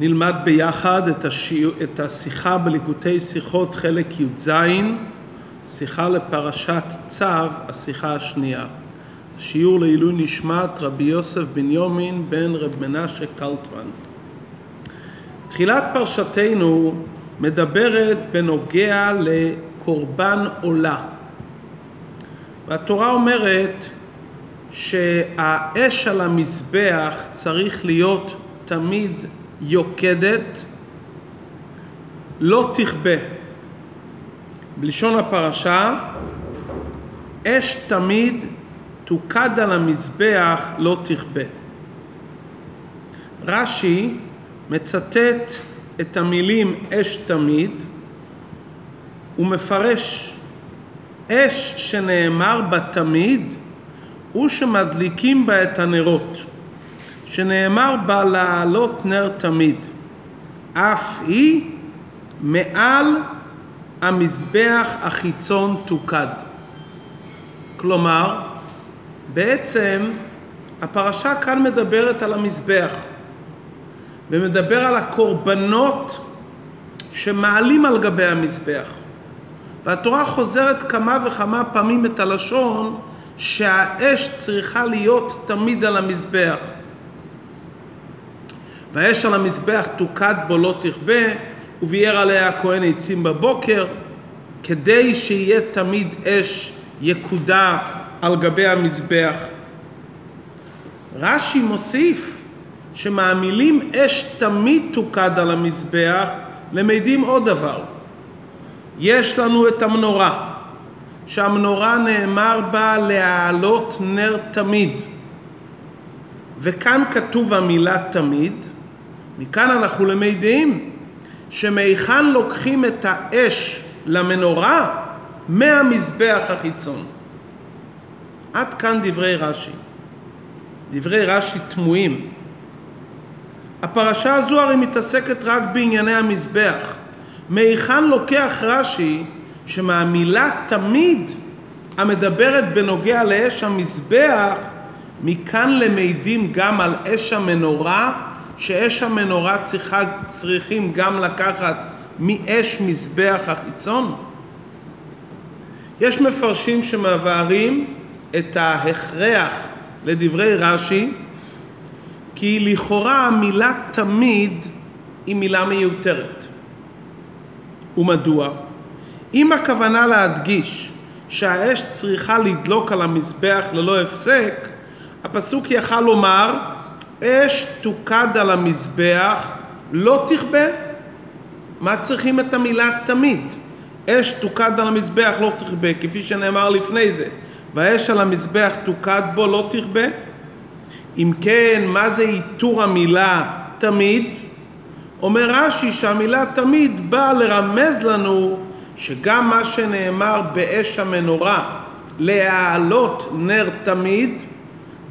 נלמד ביחד את, השיעור, את השיחה בליקוטי שיחות חלק י"ז, שיחה לפרשת צו, השיחה השנייה. שיעור לעילוי נשמת רבי יוסף בנימין בן רב מנשה קלטמן. תחילת פרשתנו מדברת בנוגע לקורבן עולה. והתורה אומרת שהאש על המזבח צריך להיות תמיד יוקדת, לא תכבה. בלשון הפרשה, אש תמיד תוקד על המזבח, לא תכבה. רש"י מצטט את המילים אש תמיד ומפרש אש שנאמר בה תמיד הוא שמדליקים בה את הנרות, שנאמר בה להעלות נר תמיד, אף היא מעל המזבח החיצון תוקד. כלומר, בעצם הפרשה כאן מדברת על המזבח ומדבר על הקורבנות שמעלים על גבי המזבח. והתורה חוזרת כמה וכמה פעמים את הלשון שהאש צריכה להיות תמיד על המזבח. והאש על המזבח תוקד בו לא תכבה, וביער עליה הכהן עצים בבוקר, כדי שיהיה תמיד אש יקודה על גבי המזבח. רש"י מוסיף שמהמילים אש תמיד תוקד על המזבח, למדים עוד דבר. יש לנו את המנורה, שהמנורה נאמר בה להעלות נר תמיד. וכאן כתוב המילה תמיד, מכאן אנחנו למדים שמהיכן לוקחים את האש למנורה? מהמזבח החיצון. עד כאן דברי רש"י. דברי רש"י תמוהים. הפרשה הזו הרי מתעסקת רק בענייני המזבח. מהיכן לוקח רש"י שמהמילה תמיד המדברת בנוגע לאש המזבח, מכאן למדים גם על אש המנורה, שאש המנורה צריכה, צריכים גם לקחת מאש מזבח החיצון? יש מפרשים שמבארים את ההכרח לדברי רש"י, כי לכאורה המילה תמיד היא מילה מיותרת. ומדוע? אם הכוונה להדגיש שהאש צריכה לדלוק על המזבח ללא הפסק, הפסוק יכל לומר אש תוקד על המזבח לא תכבה. מה צריכים את המילה תמיד? אש תוקד על המזבח לא תכבה, כפי שנאמר לפני זה. והאש על המזבח תוקד בו לא תכבה? אם כן, מה זה עיטור המילה תמיד? אומר רש"י שהמילה תמיד באה לרמז לנו שגם מה שנאמר באש המנורה להעלות נר תמיד,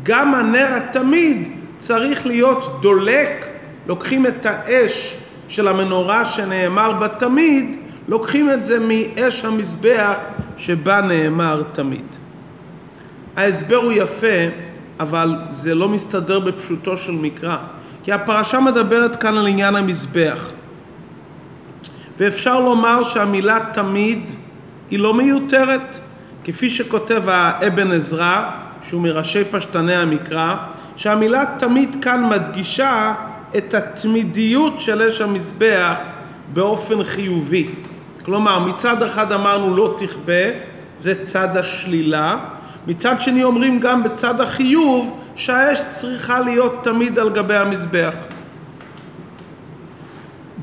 גם הנר התמיד צריך להיות דולק, לוקחים את האש של המנורה שנאמר בה תמיד, לוקחים את זה מאש המזבח שבה נאמר תמיד. ההסבר הוא יפה, אבל זה לא מסתדר בפשוטו של מקרא, כי הפרשה מדברת כאן על עניין המזבח. ואפשר לומר שהמילה תמיד היא לא מיותרת, כפי שכותב האבן עזרא, שהוא מראשי פשטני המקרא, שהמילה תמיד כאן מדגישה את התמידיות של אש המזבח באופן חיובי. כלומר, מצד אחד אמרנו לא תכבה, זה צד השלילה, מצד שני אומרים גם בצד החיוב שהאש צריכה להיות תמיד על גבי המזבח.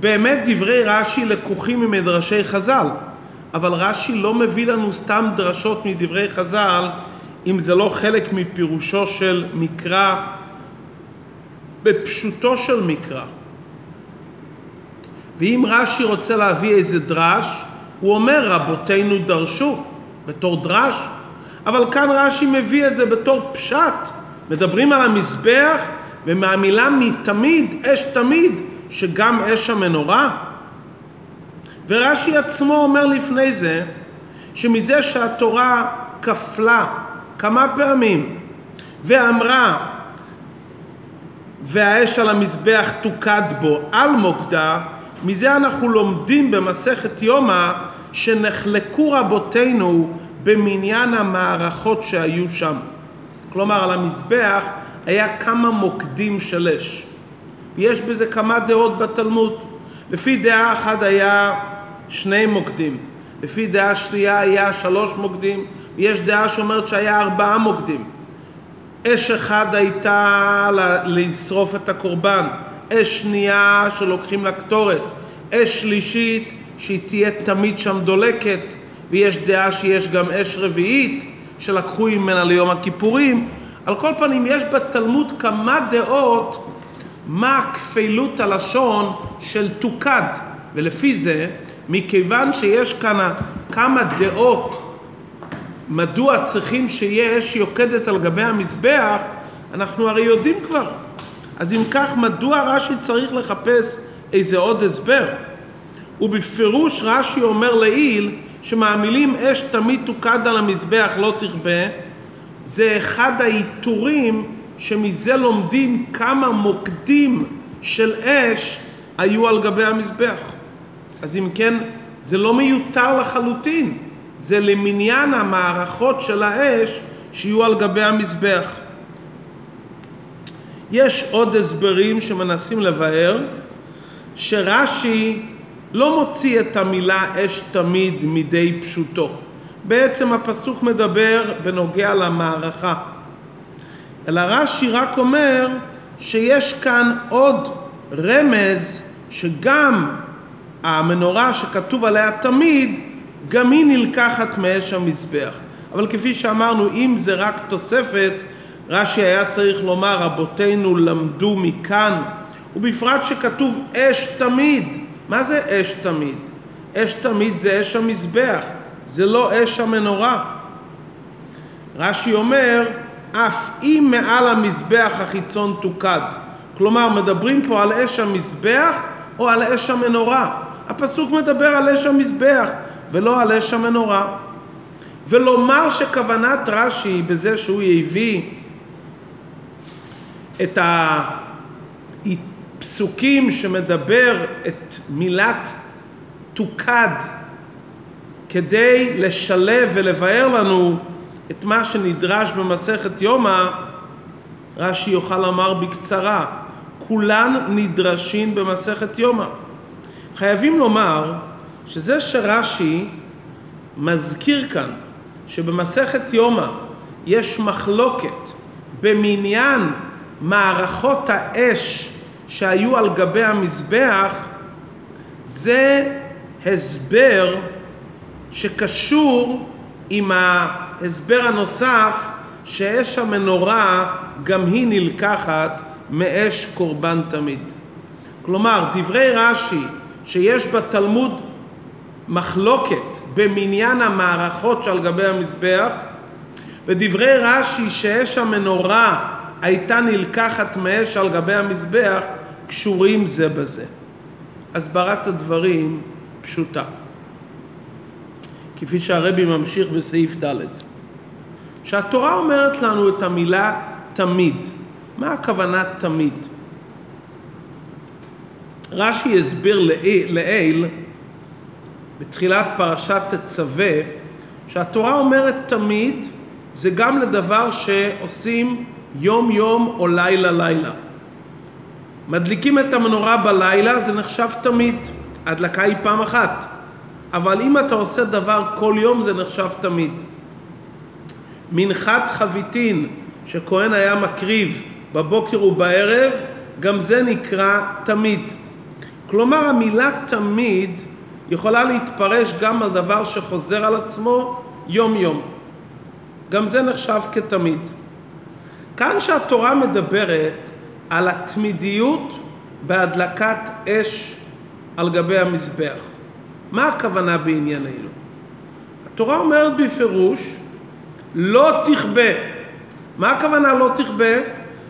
באמת דברי רש"י לקוחים ממדרשי חז"ל, אבל רש"י לא מביא לנו סתם דרשות מדברי חז"ל אם זה לא חלק מפירושו של מקרא בפשוטו של מקרא. ואם רש"י רוצה להביא איזה דרש, הוא אומר רבותינו דרשו בתור דרש, אבל כאן רש"י מביא את זה בתור פשט. מדברים על המזבח ומהמילה מתמיד, אש תמיד, שגם אש המנורה? ורש"י עצמו אומר לפני זה, שמזה שהתורה כפלה כמה פעמים ואמרה והאש על המזבח תוקד בו על מוקדה, מזה אנחנו לומדים במסכת יומא שנחלקו רבותינו במניין המערכות שהיו שם. כלומר, על המזבח היה כמה מוקדים של אש. יש בזה כמה דעות בתלמוד. לפי דעה אחת היה שני מוקדים, לפי דעה שנייה היה שלוש מוקדים, ויש דעה שאומרת שהיה ארבעה מוקדים. אש אחד הייתה לשרוף את הקורבן, אש שנייה שלוקחים לקטורת, אש שלישית שהיא תהיה תמיד שם דולקת, ויש דעה שיש גם אש רביעית שלקחו ממנה ליום הכיפורים. על כל פנים, יש בתלמוד כמה דעות מה כפילות הלשון של תוקד, ולפי זה, מכיוון שיש כאן כמה דעות מדוע צריכים שיהיה אש יוקדת על גבי המזבח, אנחנו הרי יודעים כבר. אז אם כך, מדוע רש"י צריך לחפש איזה עוד הסבר? ובפירוש רש"י אומר לעיל שמהמילים אש תמיד תוקד על המזבח לא תכבה, זה אחד העיטורים שמזה לומדים כמה מוקדים של אש היו על גבי המזבח. אז אם כן, זה לא מיותר לחלוטין, זה למניין המערכות של האש שיהיו על גבי המזבח. יש עוד הסברים שמנסים לבאר שרש"י לא מוציא את המילה אש תמיד מידי פשוטו. בעצם הפסוק מדבר בנוגע למערכה. אלא רש"י רק אומר שיש כאן עוד רמז שגם המנורה שכתוב עליה תמיד, גם היא נלקחת מאש המזבח. אבל כפי שאמרנו, אם זה רק תוספת, רש"י היה צריך לומר, רבותינו למדו מכאן, ובפרט שכתוב אש תמיד. מה זה אש תמיד? אש תמיד זה אש המזבח, זה לא אש המנורה. רש"י אומר, אף אם מעל המזבח החיצון תוקד. כלומר, מדברים פה על אש המזבח או על אש המנורה. הפסוק מדבר על אש המזבח ולא על אש המנורה. ולומר שכוונת רש"י בזה שהוא הביא את הפסוקים שמדבר את מילת תוקד כדי לשלב ולבאר לנו את מה שנדרש במסכת יומא, רש"י יוכל לומר בקצרה, כולן נדרשים במסכת יומא. חייבים לומר שזה שרש"י מזכיר כאן שבמסכת יומא יש מחלוקת במניין מערכות האש שהיו על גבי המזבח, זה הסבר שקשור עם ההסבר הנוסף שאש המנורה גם היא נלקחת מאש קורבן תמיד. כלומר, דברי רש"י שיש בתלמוד מחלוקת במניין המערכות שעל גבי המזבח, ודברי רש"י שאש המנורה הייתה נלקחת מאש על גבי המזבח, קשורים זה בזה. הסברת הדברים פשוטה. כפי שהרבי ממשיך בסעיף ד', שהתורה אומרת לנו את המילה תמיד. מה הכוונה תמיד? רש"י הסביר לעיל בתחילת פרשת תצווה שהתורה אומרת תמיד זה גם לדבר שעושים יום יום או לילה לילה. מדליקים את המנורה בלילה זה נחשב תמיד, ההדלקה היא פעם אחת. אבל אם אתה עושה דבר כל יום זה נחשב תמיד. מנחת חביתין שכהן היה מקריב בבוקר ובערב, גם זה נקרא תמיד. כלומר המילה תמיד יכולה להתפרש גם על דבר שחוזר על עצמו יום יום. גם זה נחשב כתמיד. כאן שהתורה מדברת על התמידיות בהדלקת אש על גבי המזבח. מה הכוונה בענייננו? התורה אומרת בפירוש, לא תכבה. מה הכוונה לא תכבה?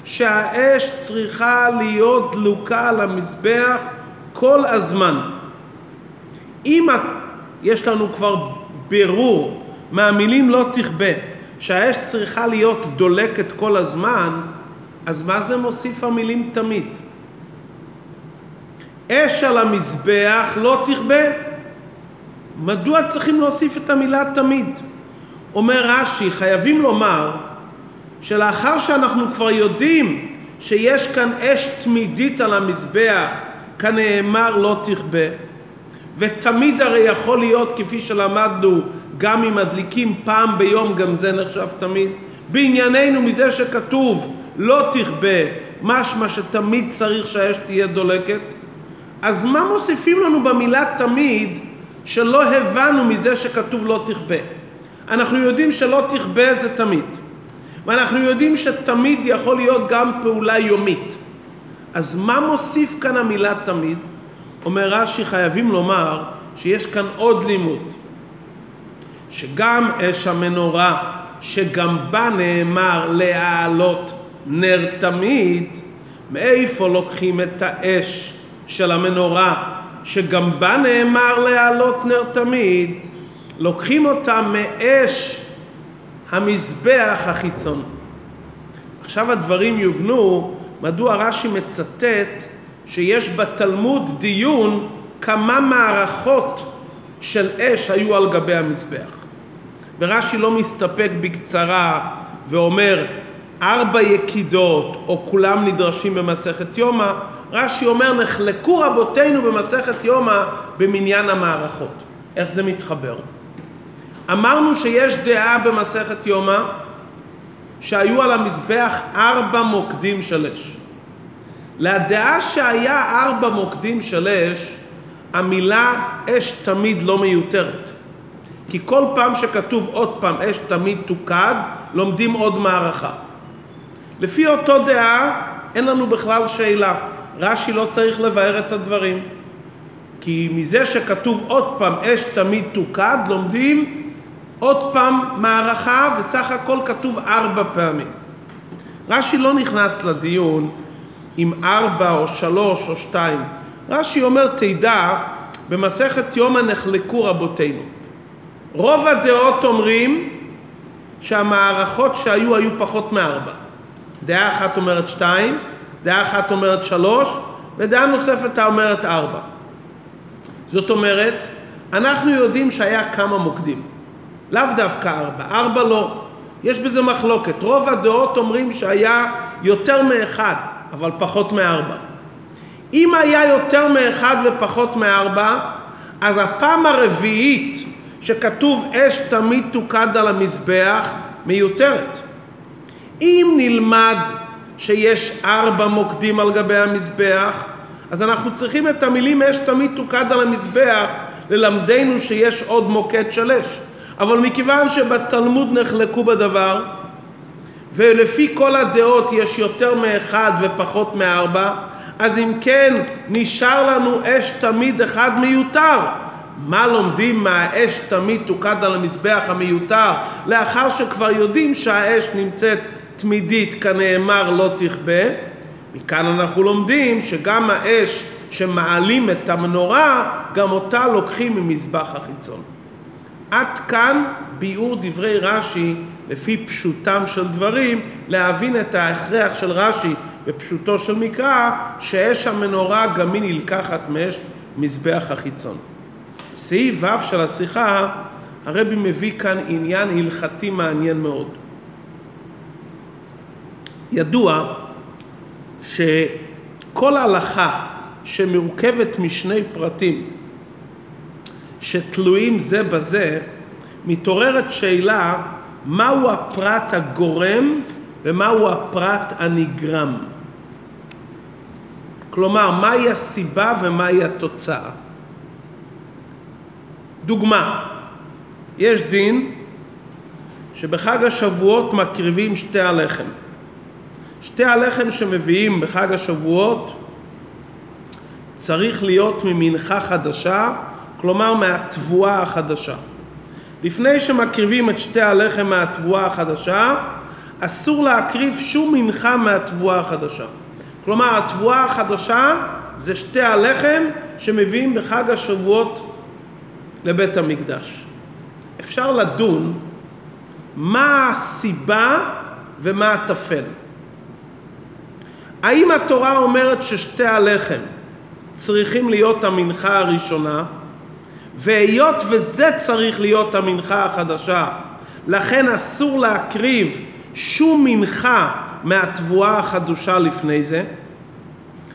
שהאש צריכה להיות דלוקה על המזבח כל הזמן. אם יש לנו כבר בירור מהמילים לא תכבה, שהאש צריכה להיות דולקת כל הזמן, אז מה זה מוסיף המילים תמיד? אש על המזבח לא תכבה. מדוע צריכים להוסיף את המילה תמיד? אומר רש"י, חייבים לומר שלאחר שאנחנו כבר יודעים שיש כאן אש תמידית על המזבח, כנאמר לא תכבה, ותמיד הרי יכול להיות, כפי שלמדנו, גם אם מדליקים פעם ביום, גם זה נחשב תמיד. בענייננו מזה שכתוב לא תכבה, משמע שתמיד צריך שהאש תהיה דולקת. אז מה מוסיפים לנו במילה תמיד שלא הבנו מזה שכתוב לא תכבה? אנחנו יודעים שלא תכבה זה תמיד. ואנחנו יודעים שתמיד יכול להיות גם פעולה יומית. אז מה מוסיף כאן המילה תמיד? אומר רש"י, חייבים לומר שיש כאן עוד לימוד. שגם אש המנורה, שגם בה נאמר להעלות נר תמיד, מאיפה לוקחים את האש של המנורה, שגם בה נאמר להעלות נר תמיד, לוקחים אותה מאש המזבח החיצון. עכשיו הדברים יובנו מדוע רש"י מצטט שיש בתלמוד דיון כמה מערכות של אש היו על גבי המזבח. ורש"י לא מסתפק בקצרה ואומר ארבע יקידות או כולם נדרשים במסכת יומא, רש"י אומר נחלקו רבותינו במסכת יומא במניין המערכות. איך זה מתחבר? אמרנו שיש דעה במסכת יומא שהיו על המזבח ארבע מוקדים של אש. לדעה שהיה ארבע מוקדים של אש, המילה אש תמיד לא מיותרת. כי כל פעם שכתוב עוד פעם אש תמיד תוקד, לומדים עוד מערכה. לפי אותו דעה אין לנו בכלל שאלה. רש"י לא צריך לבאר את הדברים. כי מזה שכתוב עוד פעם אש תמיד תוקד, לומדים עוד פעם מערכה וסך הכל כתוב ארבע פעמים. רש"י לא נכנס לדיון עם ארבע או שלוש או שתיים. רש"י אומר תדע במסכת יומא נחלקו רבותינו. רוב הדעות אומרים שהמערכות שהיו היו פחות מארבע. דעה אחת אומרת שתיים, דעה אחת אומרת שלוש, ודעה נוספת אומרת ארבע. זאת אומרת, אנחנו יודעים שהיה כמה מוקדים. לאו דווקא ארבע, ארבע לא. יש בזה מחלוקת. רוב הדעות אומרים שהיה יותר מאחד, אבל פחות מארבע. אם היה יותר מאחד ופחות מארבע, אז הפעם הרביעית שכתוב אש תמיד תוקד על המזבח מיותרת. אם נלמד שיש ארבע מוקדים על גבי המזבח, אז אנחנו צריכים את המילים אש תמיד תוקד על המזבח ללמדנו שיש עוד מוקד של אש. אבל מכיוון שבתלמוד נחלקו בדבר, ולפי כל הדעות יש יותר מאחד ופחות מארבע, אז אם כן נשאר לנו אש תמיד אחד מיותר. מה לומדים מהאש תמיד תוקד על המזבח המיותר לאחר שכבר יודעים שהאש נמצאת תמידית כנאמר לא תכבה? מכאן אנחנו לומדים שגם האש שמעלים את המנורה גם אותה לוקחים ממזבח החיצון. עד כאן ביאור דברי רש"י לפי פשוטם של דברים, להבין את ההכרח של רש"י בפשוטו של מקרא, שאש המנורה גם היא נלקחת מאש מזבח החיצון. סעיף ו' של השיחה, הרבי מביא כאן עניין הלכתי מעניין מאוד. ידוע שכל הלכה שמורכבת משני פרטים שתלויים זה בזה, מתעוררת שאלה מהו הפרט הגורם ומהו הפרט הנגרם. כלומר, מהי הסיבה ומהי התוצאה. דוגמה, יש דין שבחג השבועות מקריבים שתי הלחם. שתי הלחם שמביאים בחג השבועות צריך להיות ממנחה חדשה כלומר מהתבואה החדשה. לפני שמקריבים את שתי הלחם מהתבואה החדשה, אסור להקריב שום מנחה מהתבואה החדשה. כלומר, התבואה החדשה זה שתי הלחם שמביאים בחג השבועות לבית המקדש. אפשר לדון מה הסיבה ומה הטפל. האם התורה אומרת ששתי הלחם צריכים להיות המנחה הראשונה, והיות וזה צריך להיות המנחה החדשה, לכן אסור להקריב שום מנחה מהתבואה החדושה לפני זה.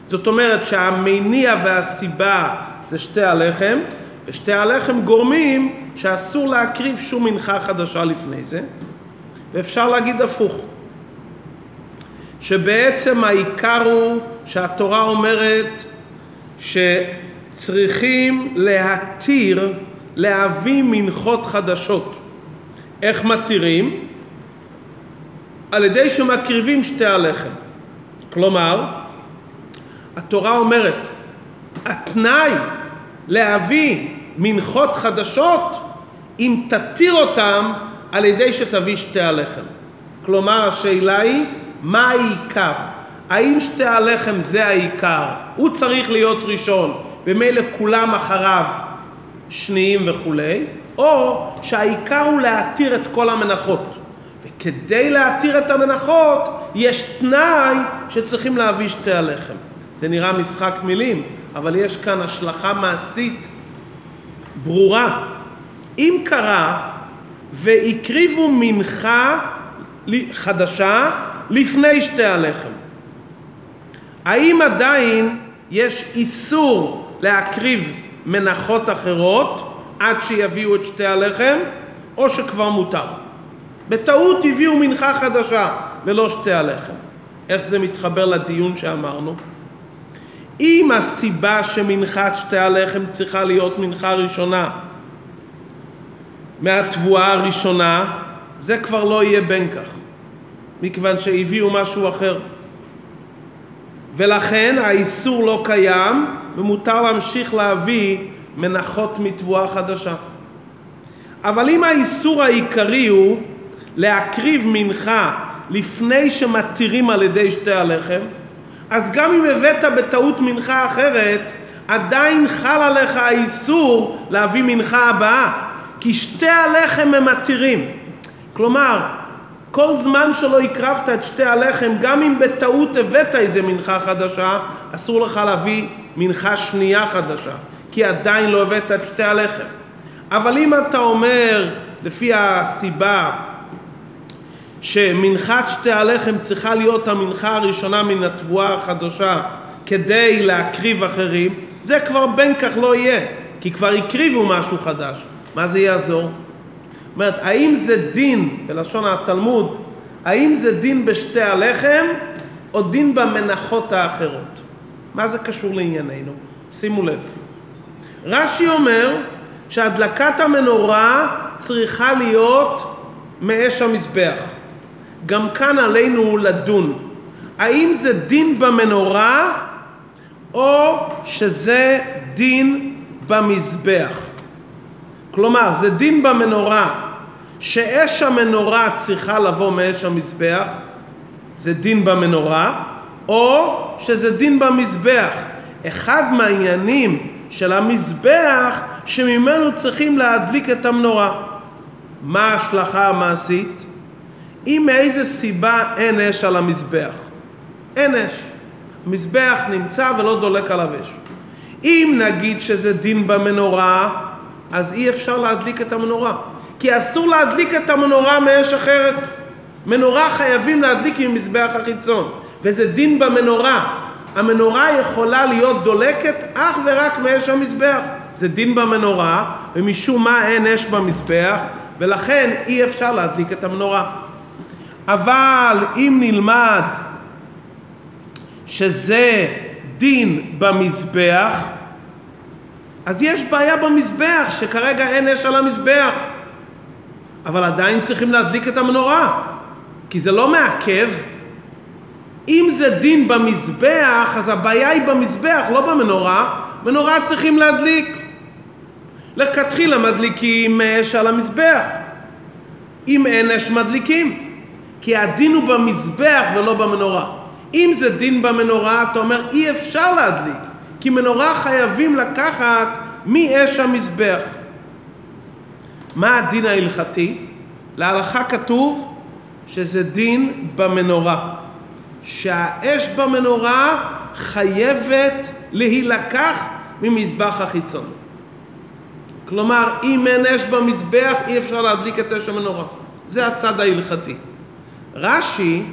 זאת אומרת שהמניע והסיבה זה שתי הלחם, ושתי הלחם גורמים שאסור להקריב שום מנחה חדשה לפני זה. ואפשר להגיד הפוך, שבעצם העיקר הוא שהתורה אומרת שצריכים להתיר להביא מנחות חדשות. איך מתירים? על ידי שמקריבים שתי הלחם. כלומר, התורה אומרת, התנאי להביא מנחות חדשות, אם תתיר אותם על ידי שתביא שתי הלחם. כלומר, השאלה היא, מה העיקר? האם שתי הלחם זה העיקר? הוא צריך להיות ראשון, במילא כולם אחריו שניים וכולי, או שהעיקר הוא להתיר את כל המנחות. וכדי להתיר את המנחות, יש תנאי שצריכים להביא שתי הלחם. זה נראה משחק מילים, אבל יש כאן השלכה מעשית ברורה. אם קרה והקריבו מנחה חדשה לפני שתי הלחם, האם עדיין יש איסור להקריב מנחות אחרות עד שיביאו את שתי הלחם, או שכבר מותר? בטעות הביאו מנחה חדשה ולא שתי הלחם. איך זה מתחבר לדיון שאמרנו? אם הסיבה שמנחת שתי הלחם צריכה להיות מנחה ראשונה מהתבואה הראשונה, זה כבר לא יהיה בין כך, מכיוון שהביאו משהו אחר. ולכן האיסור לא קיים ומותר להמשיך להביא מנחות מתבואה חדשה. אבל אם האיסור העיקרי הוא להקריב מנחה לפני שמתירים על ידי שתי הלחם, אז גם אם הבאת בטעות מנחה אחרת, עדיין חל עליך האיסור להביא מנחה הבאה, כי שתי הלחם הם מתירים. כלומר, כל זמן שלא הקרבת את שתי הלחם, גם אם בטעות הבאת איזה מנחה חדשה, אסור לך להביא מנחה שנייה חדשה, כי עדיין לא הבאת את שתי הלחם. אבל אם אתה אומר, לפי הסיבה שמנחת שתי הלחם צריכה להיות המנחה הראשונה מן התבואה החדשה כדי להקריב אחרים, זה כבר בין כך לא יהיה, כי כבר הקריבו משהו חדש. מה זה יעזור? אומרת, האם זה דין, בלשון התלמוד, האם זה דין בשתי הלחם או דין במנחות האחרות? מה זה קשור לענייננו? שימו לב. רש"י אומר שהדלקת המנורה צריכה להיות מאש המזבח. גם כאן עלינו לדון. האם זה דין במנורה או שזה דין במזבח? כלומר, זה דין במנורה שאש המנורה צריכה לבוא מאש המזבח, זה דין במנורה, או שזה דין במזבח. אחד מהעניינים של המזבח שממנו צריכים להדליק את המנורה. מה ההשלכה המעשית? אם מאיזה סיבה אין אש על המזבח. אין אש. המזבח נמצא ולא דולק עליו אש. אם נגיד שזה דין במנורה, אז אי אפשר להדליק את המנורה. כי אסור להדליק את המנורה מאש אחרת. מנורה חייבים להדליק עם מזבח החיצון, וזה דין במנורה. המנורה יכולה להיות דולקת אך ורק מאש המזבח. זה דין במנורה, ומשום מה אין אש במזבח, ולכן אי אפשר להדליק את המנורה. אבל אם נלמד שזה דין במזבח, אז יש בעיה במזבח, שכרגע אין אש על המזבח. אבל עדיין צריכים להדליק את המנורה, כי זה לא מעכב. אם זה דין במזבח, אז הבעיה היא במזבח, לא במנורה. מנורה צריכים להדליק. לכתחילה מדליקים אש על המזבח. אם אין אש מדליקים. כי הדין הוא במזבח ולא במנורה. אם זה דין במנורה, אתה אומר אי אפשר להדליק, כי מנורה חייבים לקחת מאש המזבח. מה הדין ההלכתי? להלכה כתוב שזה דין במנורה, שהאש במנורה חייבת להילקח ממזבח החיצון. כלומר, אם אין אש במזבח, אי אפשר להדליק את אש המנורה. זה הצד ההלכתי. רש"י,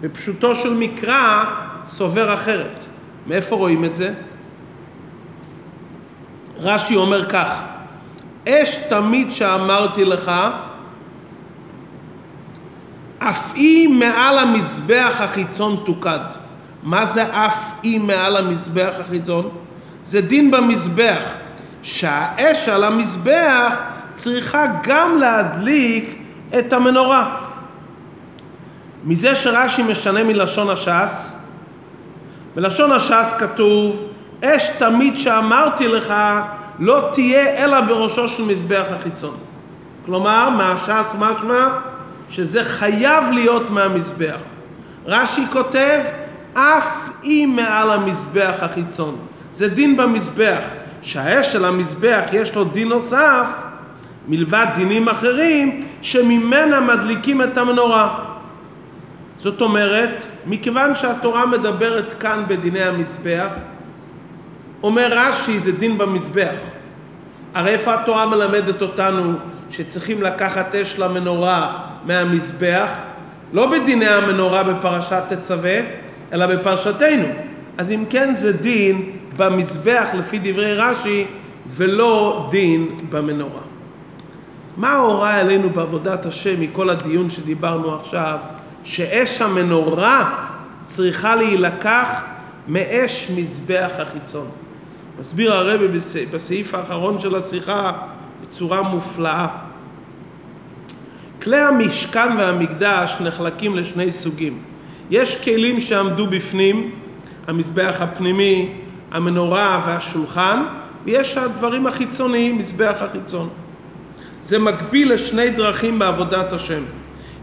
בפשוטו של מקרא, סובר אחרת. מאיפה רואים את זה? רש"י אומר כך: אש תמיד שאמרתי לך, אף היא מעל המזבח החיצון תוקד. מה זה אף היא מעל המזבח החיצון? זה דין במזבח, שהאש על המזבח צריכה גם להדליק את המנורה. מזה שרש"י משנה מלשון הש"ס, בלשון הש"ס כתוב, אש תמיד שאמרתי לך לא תהיה אלא בראשו של מזבח החיצון. כלומר, מהש"ס משמע שזה חייב להיות מהמזבח. רש"י כותב, אף אם מעל המזבח החיצון. זה דין במזבח. שהאש של המזבח יש לו דין נוסף, מלבד דינים אחרים, שממנה מדליקים את המנורה. זאת אומרת, מכיוון שהתורה מדברת כאן בדיני המזבח, אומר רש"י זה דין במזבח. הרי איפה התורה מלמדת אותנו שצריכים לקחת אש למנורה מהמזבח? לא בדיני המנורה בפרשת תצווה, אלא בפרשתנו. אז אם כן זה דין במזבח לפי דברי רש"י ולא דין במנורה. מה הורה אלינו בעבודת השם מכל הדיון שדיברנו עכשיו? שאש המנורה צריכה להילקח מאש מזבח החיצון. מסביר הרבי בסעיף האחרון של השיחה בצורה מופלאה. כלי המשכן והמקדש נחלקים לשני סוגים. יש כלים שעמדו בפנים, המזבח הפנימי, המנורה והשולחן, ויש הדברים החיצוניים, מזבח החיצון. זה מקביל לשני דרכים בעבודת השם.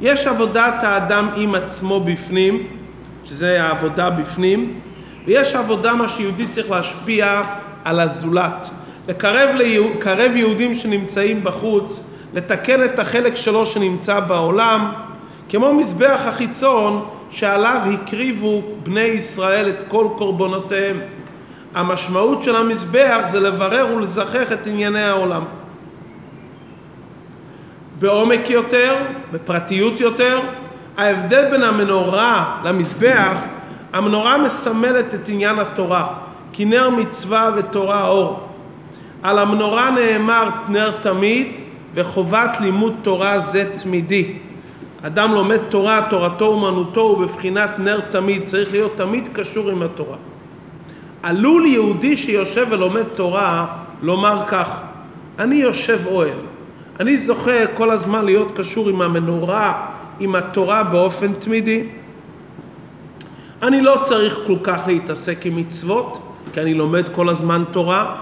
יש עבודת האדם עם עצמו בפנים, שזה העבודה בפנים, ויש עבודה מה שיהודי צריך להשפיע על הזולת. לקרב, לקרב יהודים שנמצאים בחוץ, לתקן את החלק שלו שנמצא בעולם, כמו מזבח החיצון שעליו הקריבו בני ישראל את כל קורבנותיהם. המשמעות של המזבח זה לברר ולזכח את ענייני העולם. בעומק יותר, בפרטיות יותר, ההבדל בין המנורה למזבח, המנורה מסמלת את עניין התורה, כי נר מצווה ותורה אור. על המנורה נאמר נר תמיד וחובת לימוד תורה זה תמידי. אדם לומד תורה, תורתו אומנותו הוא בבחינת נר תמיד, צריך להיות תמיד קשור עם התורה. עלול יהודי שיושב ולומד תורה לומר כך, אני יושב אוהל, אני זוכה כל הזמן להיות קשור עם המנורה, עם התורה באופן תמידי. אני לא צריך כל כך להתעסק עם מצוות, כי אני לומד כל הזמן תורה.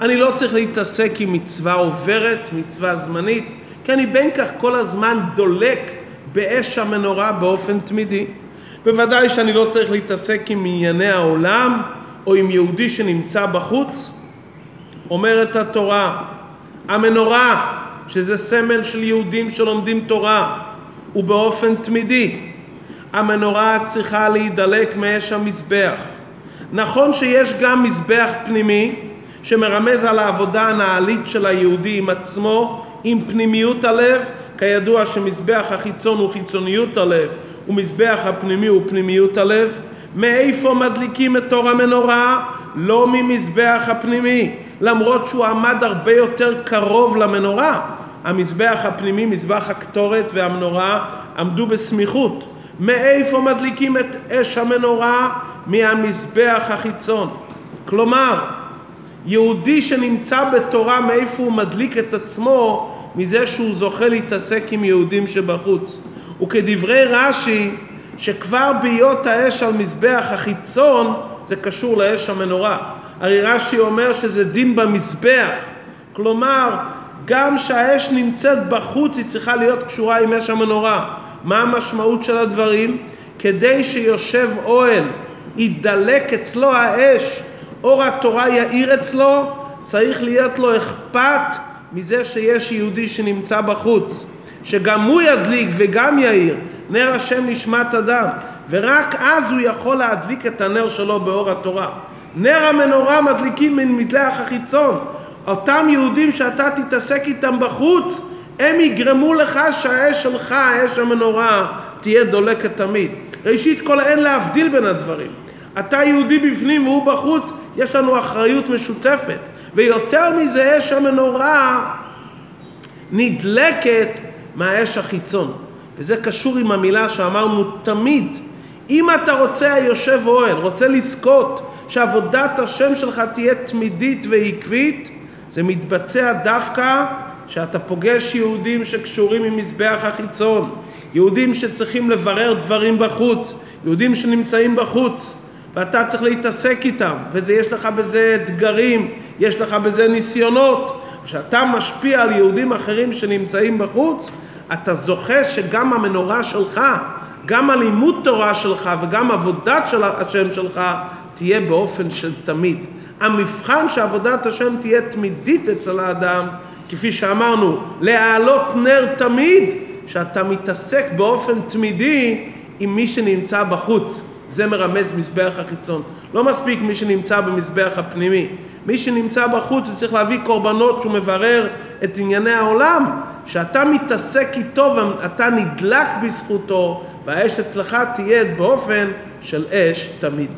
אני לא צריך להתעסק עם מצווה עוברת, מצווה זמנית, כי אני בין כך כל הזמן דולק באש המנורה באופן תמידי. בוודאי שאני לא צריך להתעסק עם ענייני העולם או עם יהודי שנמצא בחוץ. אומרת התורה, המנורה שזה סמל של יהודים שלומדים תורה, ובאופן תמידי. המנורה צריכה להידלק מאש המזבח. נכון שיש גם מזבח פנימי שמרמז על העבודה הנעלית של היהודי עם עצמו, עם פנימיות הלב, כידוע שמזבח החיצון הוא חיצוניות הלב ומזבח הפנימי הוא פנימיות הלב. מאיפה מדליקים את אור המנורה? לא ממזבח הפנימי, למרות שהוא עמד הרבה יותר קרוב למנורה. המזבח הפנימי, מזבח הקטורת והמנורה, עמדו בסמיכות. מאיפה מדליקים את אש המנורה? מהמזבח החיצון. כלומר, יהודי שנמצא בתורה, מאיפה הוא מדליק את עצמו? מזה שהוא זוכה להתעסק עם יהודים שבחוץ. וכדברי רש"י, שכבר בהיות האש על מזבח החיצון, זה קשור לאש המנורה. הרי רש"י אומר שזה דין במזבח. כלומר, גם שהאש נמצאת בחוץ היא צריכה להיות קשורה עם אש המנורה. מה המשמעות של הדברים? כדי שיושב אוהל ידלק אצלו האש, אור התורה יאיר אצלו, צריך להיות לו אכפת מזה שיש יהודי שנמצא בחוץ, שגם הוא ידליק וגם יאיר, נר השם נשמת אדם, ורק אז הוא יכול להדליק את הנר שלו באור התורה. נר המנורה מדליקים מן מדלח החיצון. אותם יהודים שאתה תתעסק איתם בחוץ, הם יגרמו לך שהאש שלך, האש המנורה, תהיה דולקת תמיד. ראשית כל אין להבדיל בין הדברים. אתה יהודי בפנים והוא בחוץ, יש לנו אחריות משותפת. ויותר מזה, אש המנורה נדלקת מהאש החיצון. וזה קשור עם המילה שאמרנו תמיד. אם אתה רוצה, היושב אוהל, רוצה לזכות שעבודת השם שלך תהיה תמידית ועקבית, זה מתבצע דווקא שאתה פוגש יהודים שקשורים עם מזבח החיצון, יהודים שצריכים לברר דברים בחוץ, יהודים שנמצאים בחוץ, ואתה צריך להתעסק איתם, ויש לך בזה אתגרים, יש לך בזה ניסיונות. כשאתה משפיע על יהודים אחרים שנמצאים בחוץ, אתה זוכה שגם המנורה שלך, גם הלימוד תורה שלך וגם עבודת של השם שלך תהיה באופן של תמיד. המבחן שעבודת השם תהיה תמידית אצל האדם, כפי שאמרנו, להעלות נר תמיד, שאתה מתעסק באופן תמידי עם מי שנמצא בחוץ. זה מרמז מזבח החיצון. לא מספיק מי שנמצא במזבח הפנימי. מי שנמצא בחוץ וצריך להביא קורבנות שהוא מברר את ענייני העולם, שאתה מתעסק איתו ואתה נדלק בזכותו, והאש אצלך תהיה באופן של אש תמיד.